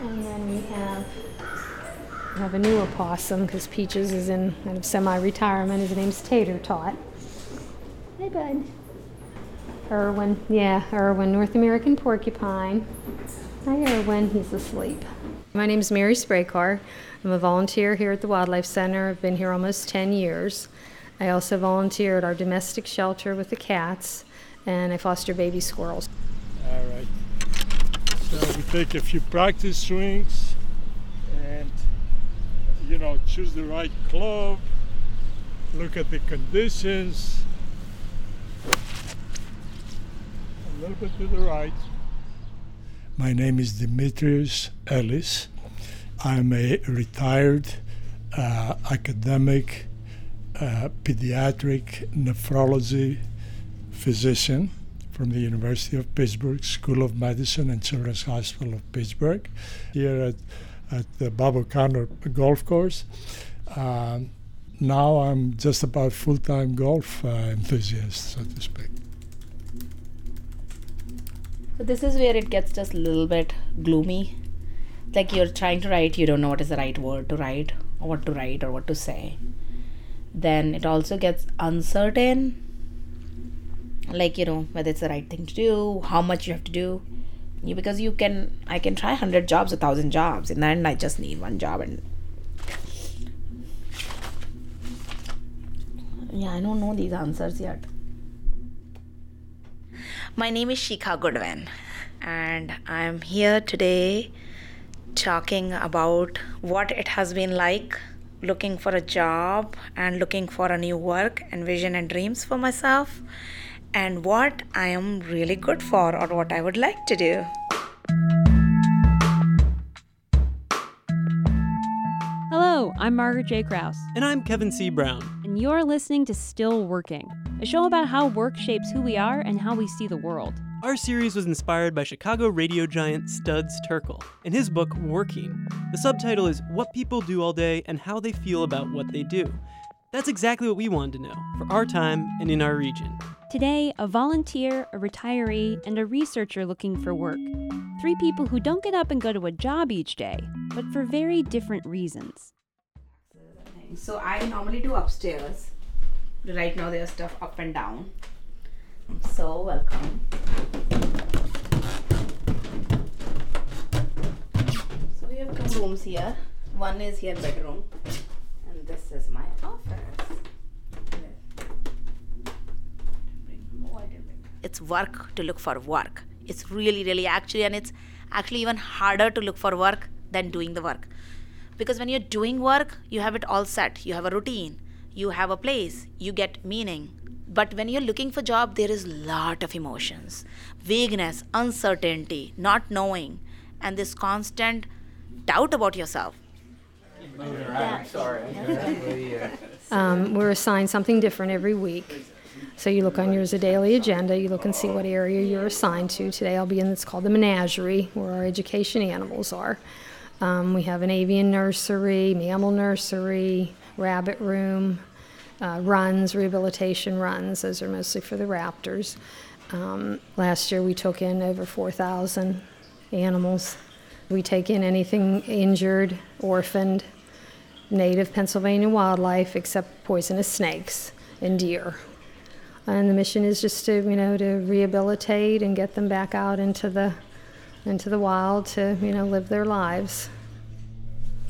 And then we have we have a new opossum because Peaches is in kind of semi-retirement. His name's Tater Tot. Hey, bud. Irwin, yeah, Irwin, North American porcupine. Hi, Irwin. He's asleep. My name is Mary Spraycar. I'm a volunteer here at the Wildlife Center. I've been here almost 10 years. I also volunteer at our domestic shelter with the cats, and I foster baby squirrels. All right. So we take a few practice swings and, you know, choose the right club, look at the conditions. A little bit to the right. My name is Dimitrios Ellis. I'm a retired uh, academic uh, pediatric nephrology physician from the University of Pittsburgh School of Medicine and Children's Hospital of Pittsburgh here at, at the Bob O'Connor Golf Course. Um, now I'm just about full-time golf uh, enthusiast, so to speak. So this is where it gets just a little bit gloomy. Like you're trying to write, you don't know what is the right word to write, or what to write, or what to say. Then it also gets uncertain. Like, you know, whether it's the right thing to do, how much you have to do. You, because you can, I can try 100 jobs, a 1,000 jobs. and then I just need one job. And yeah, I don't know these answers yet. My name is Shikha Goodwin, and I'm here today talking about what it has been like looking for a job and looking for a new work and vision and dreams for myself, and what I am really good for or what I would like to do. Hello, I'm Margaret J. Krause, And I'm Kevin C. Brown. and you're listening to Still Working, a show about how work shapes who we are and how we see the world. Our series was inspired by Chicago radio giant Studs Terkel in his book Working. The subtitle is What People Do All Day and How They Feel About What They Do. That's exactly what we wanted to know for our time and in our region. Today, a volunteer, a retiree, and a researcher looking for work. Three people who don't get up and go to a job each day, but for very different reasons. So I normally do upstairs. Right now there's stuff up and down. So welcome. So we have two rooms here. One is here bedroom, and this is my It's work to look for work. It's really, really actually, and it's actually even harder to look for work than doing the work. Because when you're doing work you have it all set. You have a routine. You have a place. You get meaning. But when you're looking for job there is lot of emotions. Vagueness uncertainty not knowing and this constant doubt about yourself. Um, we're assigned something different every week. So you look on yours a daily agenda, you look and see what area you're assigned to. Today I'll be in it's called the menagerie, where our education animals are. Um, we have an avian nursery, mammal nursery, rabbit room, uh, runs, rehabilitation runs. Those are mostly for the raptors. Um, last year we took in over 4,000 animals. We take in anything injured, orphaned, native Pennsylvania wildlife except poisonous snakes and deer. And the mission is just to, you know, to rehabilitate and get them back out into the into the wild to, you know, live their lives.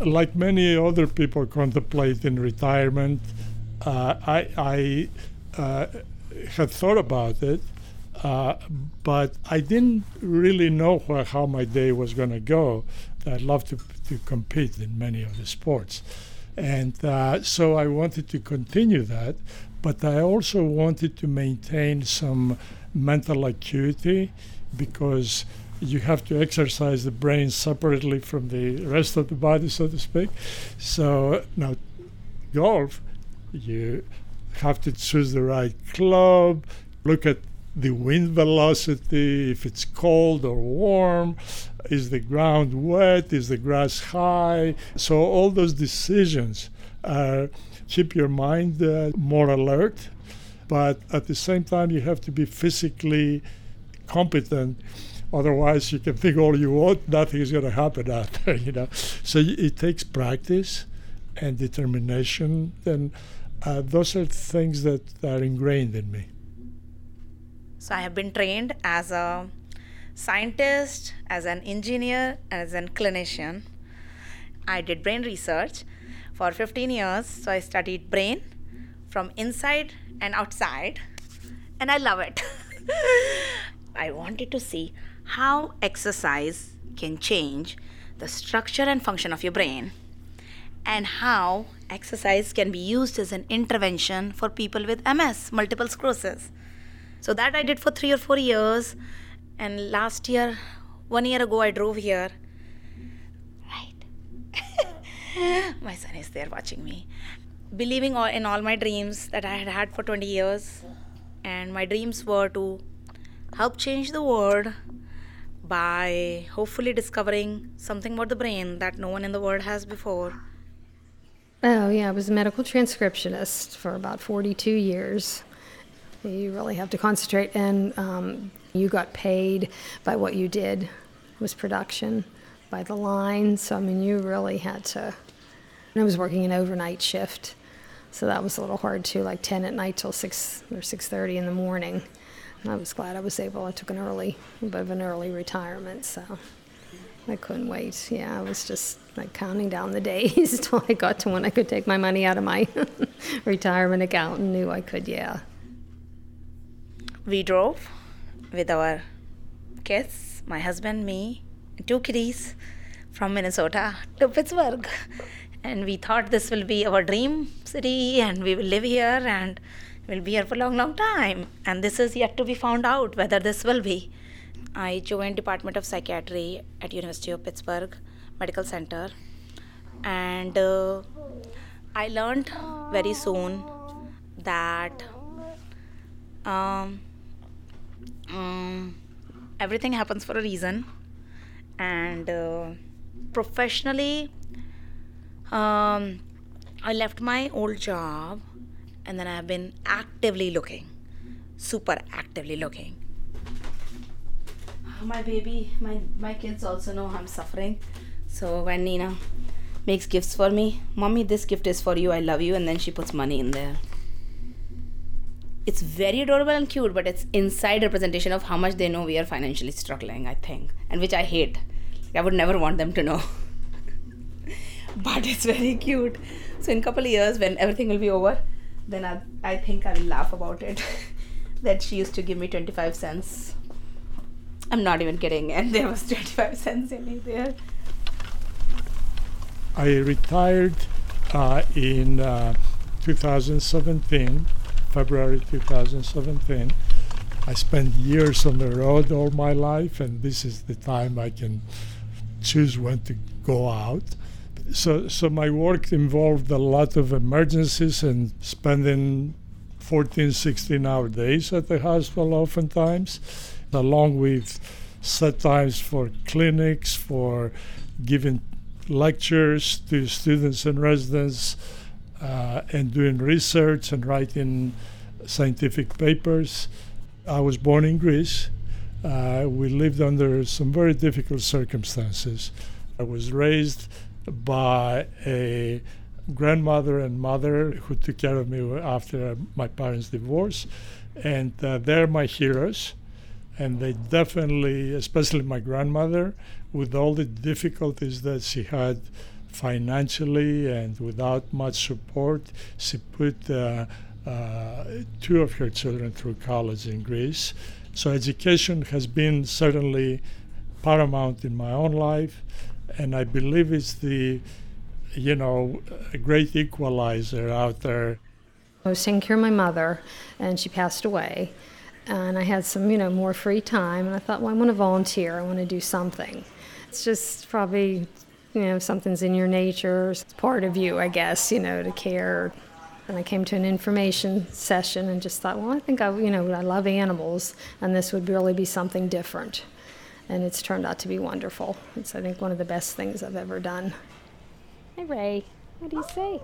like many other people contemplating retirement, uh, I, I uh, had thought about it, uh, but I didn't really know where, how my day was going to go. I'd love to, to compete in many of the sports. And uh, so I wanted to continue that, but I also wanted to maintain some mental acuity because you have to exercise the brain separately from the rest of the body, so to speak. So now, golf, you have to choose the right club, look at the wind velocity, if it's cold or warm, is the ground wet, is the grass high. So all those decisions uh, keep your mind uh, more alert, but at the same time, you have to be physically competent Otherwise, you can think all you want, nothing is going to happen there, you know. So it takes practice and determination, and uh, those are things that are ingrained in me. So I have been trained as a scientist, as an engineer, as a clinician. I did brain research for 15 years. So I studied brain from inside and outside, and I love it. I wanted to see how exercise can change the structure and function of your brain and how exercise can be used as an intervention for people with MS, multiple sclerosis. So that I did for three or four years. And last year, one year ago, I drove here. My son is there watching me. Believing all, in all my dreams that I had had for 20 years. And my dreams were to help change the world by hopefully discovering something about the brain that no one in the world has before. Oh, yeah, I was a medical transcriptionist for about 42 years. You really have to concentrate, and um, you got paid by what you did, was production, by the line. So, I mean, you really had to. I was working an overnight shift, so that was a little hard too, like 10 at night till 6 or 6.30 in the morning. And I was glad I was able, I took an early, a bit of an early retirement, so I couldn't wait. Yeah, I was just like counting down the days till I got to when I could take my money out of my retirement account and knew I could, yeah. We drove with our kids, my husband, me, two kiddies from Minnesota to Pittsburgh. And we thought this will be our dream city and we will live here and we'll be here for a long, long time. And this is yet to be found out whether this will be. I joined Department of Psychiatry at University of Pittsburgh Medical Center, and uh, I learned very soon that um, um, everything happens for a reason, and uh, professionally, um, I left my old job, and then I have been actively looking, super actively looking my baby, my my kids also know I'm suffering. So when Nina makes gifts for me, mommy, this gift is for you. I love you, and then she puts money in there. It's very adorable and cute, but it's inside representation of how much they know we are financially struggling. I think, and which I hate. I would never want them to know. but it's very cute. So in a couple of years, when everything will be over, then I, I think I will laugh about it. that she used to give me 25 cents I'm not even kidding. And there was 25 cents in there. I retired uh, in uh, 2017, February 2017. I spent years on the road all my life, and this is the time I can choose when to go out. So, so my work involved a lot of emergencies and spending 14, 16 hour days at the hospital oftentimes along with set times for clinics, for giving lectures to students and residents, uh, and doing research and writing scientific papers. I was born in Greece. Uh, we lived under some very difficult circumstances. I was raised by a grandmother and mother who took care of me after my parents' divorce, and uh, they're my heroes and they definitely, especially my grandmother, with all the difficulties that she had financially and without much support, she put uh, uh, two of her children through college in Greece. So education has been certainly paramount in my own life, and I believe it's the, you know, great equalizer out there. I was taking care of my mother, and she passed away and I had some, you know, more free time, and I thought, well, I want to volunteer. I want to do something. It's just probably, you know, something's in your nature, it's part of you, I guess, you know, to care. And I came to an information session and just thought, well, I think I, you know, I love animals, and this would really be something different. And it's turned out to be wonderful. It's, I think, one of the best things I've ever done. Hey, Ray, what do you say?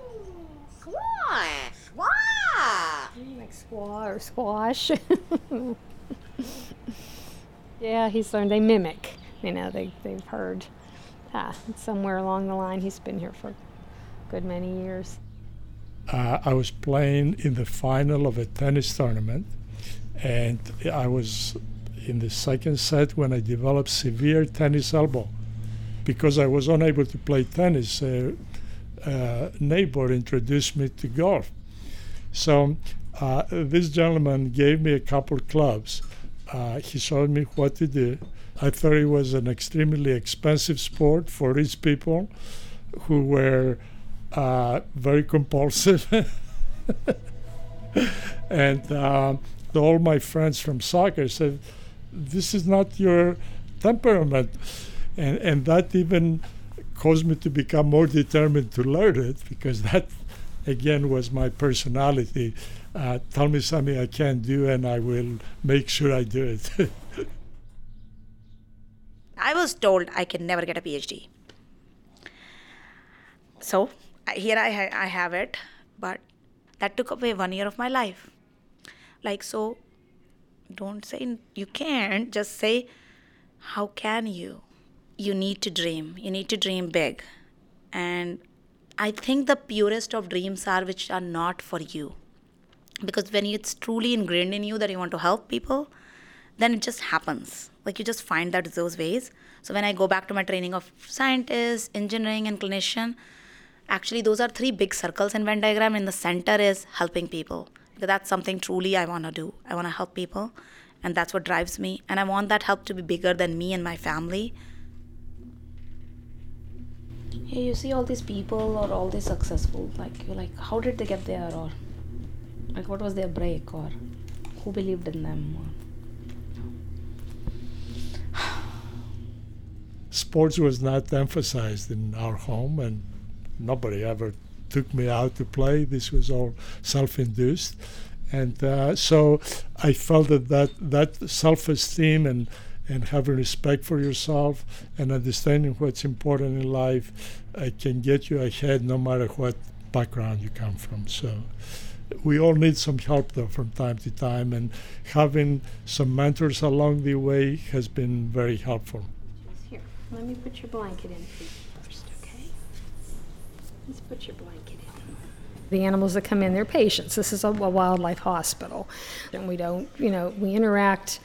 Squash! Squash! Like squaw or squash. Yeah, he's learned. They mimic. You know, they they've heard. Ah, somewhere along the line, he's been here for a good many years. Uh, I was playing in the final of a tennis tournament, and I was in the second set when I developed severe tennis elbow. Because I was unable to play tennis, a neighbor introduced me to golf. So uh, this gentleman gave me a couple clubs. Uh, he showed me what to do. I thought it was an extremely expensive sport for rich people who were uh, very compulsive. and uh, all my friends from soccer said, This is not your temperament. And, and that even caused me to become more determined to learn it because that, again, was my personality. Uh, tell me something I can't do, and I will make sure I do it. I was told I can never get a PhD. So here I, ha- I have it, but that took away one year of my life. Like, so don't say you can't, just say, how can you? You need to dream. You need to dream big. And I think the purest of dreams are which are not for you. Because when it's truly ingrained in you that you want to help people, then it just happens. Like you just find that those ways. So when I go back to my training of scientist, engineering, and clinician, actually those are three big circles in Venn diagram. In the center is helping people. Because that's something truly I want to do. I want to help people, and that's what drives me. And I want that help to be bigger than me and my family. Hey, you see all these people or all these successful, like you're like, how did they get there, or like what was their break, or who believed in them? Or, sports was not emphasized in our home, and nobody ever took me out to play. This was all self-induced, and uh, so I felt that that, that self-esteem and and having respect for yourself and understanding what's important in life uh, can get you ahead no matter what background you come from. So we all need some help though from time to time and having some mentors along the way has been very helpful. Here, let me put your blanket in? Let's put your blanket in. The animals that come in, they're patients. This is a, a wildlife hospital. And we don't, you know, we interact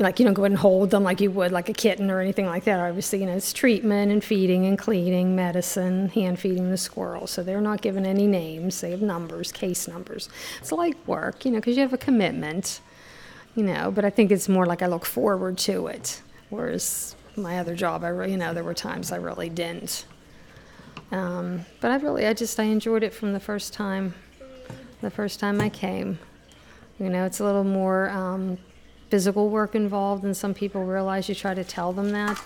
like you don't go and hold them like you would like a kitten or anything like that. Obviously, you know, it's treatment and feeding and cleaning, medicine, hand feeding the squirrel. So they're not given any names. They have numbers, case numbers. It's like work, you know, because you have a commitment, you know. But I think it's more like I look forward to it. Whereas my other job, I re- you know, there were times I really didn't. Um, but I really, I just, I enjoyed it from the first time. The first time I came, you know, it's a little more. Um, physical work involved, and some people realize you try to tell them that,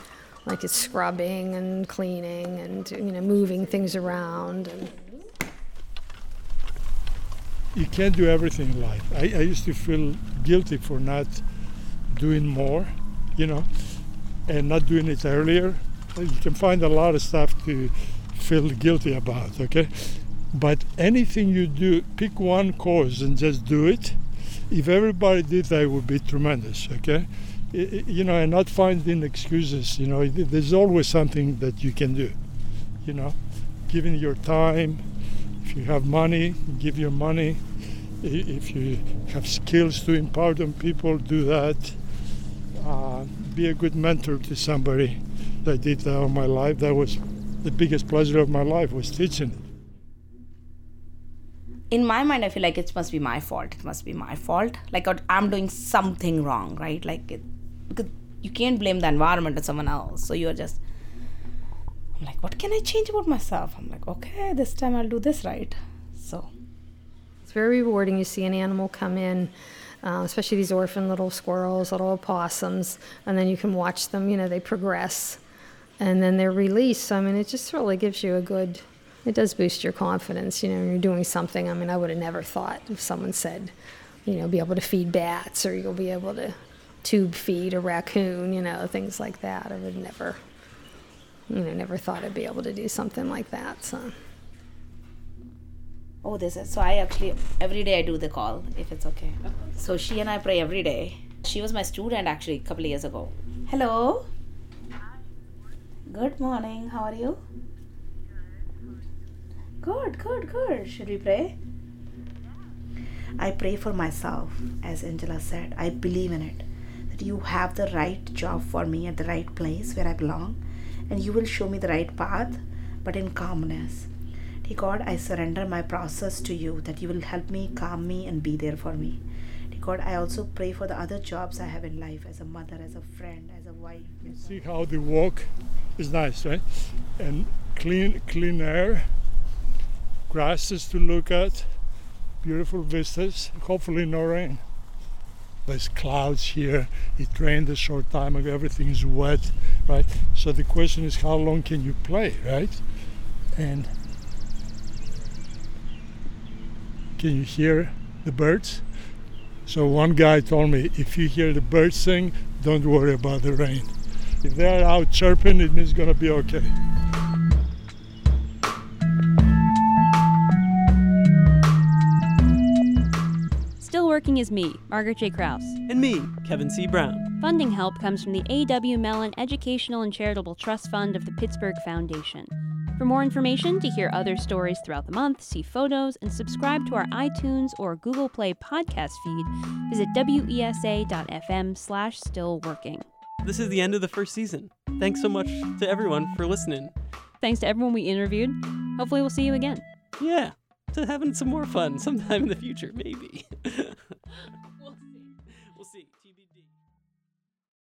like it's scrubbing and cleaning and you know moving things around. And you can't do everything in life. I, I used to feel guilty for not doing more, you know, and not doing it earlier. You can find a lot of stuff to feel guilty about, okay? But anything you do, pick one cause and just do it if everybody did that, it would be tremendous. Okay, you know, and not finding excuses. You know, there's always something that you can do. You know, giving your time. If you have money, give your money. If you have skills to impart on people, do that. Uh, be a good mentor to somebody. I did that all my life. That was the biggest pleasure of my life was teaching in my mind, I feel like it must be my fault. It must be my fault. Like I'm doing something wrong, right? Like it, because you can't blame the environment or someone else. So you're just, I'm like, what can I change about myself? I'm like, okay, this time I'll do this right. So it's very rewarding. You see an animal come in. Uh, especially these orphan little squirrels, little opossums, and then you can watch them. You know, they progress, and then they're released. I mean, it just really gives you a good it does boost your confidence. You know, you're doing something. I mean, I would have never thought if someone said, you know, be able to feed bats or you'll be able to tube feed a raccoon, you know, things like that. I would never, you know, never thought I'd be able to do something like that. So. Oh, this is so. I actually every day I do the call if it's okay. So she and I pray every day, She was my student actually a couple years ago. Hello. Good morning. How are you? Good, good, good. Should we pray? I pray for myself, as Angela said. I believe in it. That you have the right job for me at the right place where I belong, and you will show me the right path, but in calmness. Dear God, I surrender my process to you, that you will help me, calm me, and be there for me. God, I also pray for the other jobs I have in life as a mother, as a friend, as a wife. See how the walk is nice, right? And clean, clean air, grasses to look at, beautiful vistas. Hopefully, no rain. There's clouds here. It rained a short time ago. Everything is wet, right? So the question is, how long can you play, right? And can you hear the birds? So one guy told me, if you hear the birds sing, don't worry about the rain. If they're out chirping, it means it's gonna be okay. Still working is me, Margaret J. Krause. And me, Kevin C. Brown. Funding help comes from the A.W. Mellon Educational and Charitable Trust Fund of the Pittsburgh Foundation. For more information, to hear other stories throughout the month, see photos, and subscribe to our iTunes or Google Play podcast feed, visit wesa.fm slash stillworking. This is the end of the first season. Thanks so much to everyone for listening. Thanks to everyone we interviewed. Hopefully we'll see you again. Yeah, to having some more fun sometime in the future, maybe.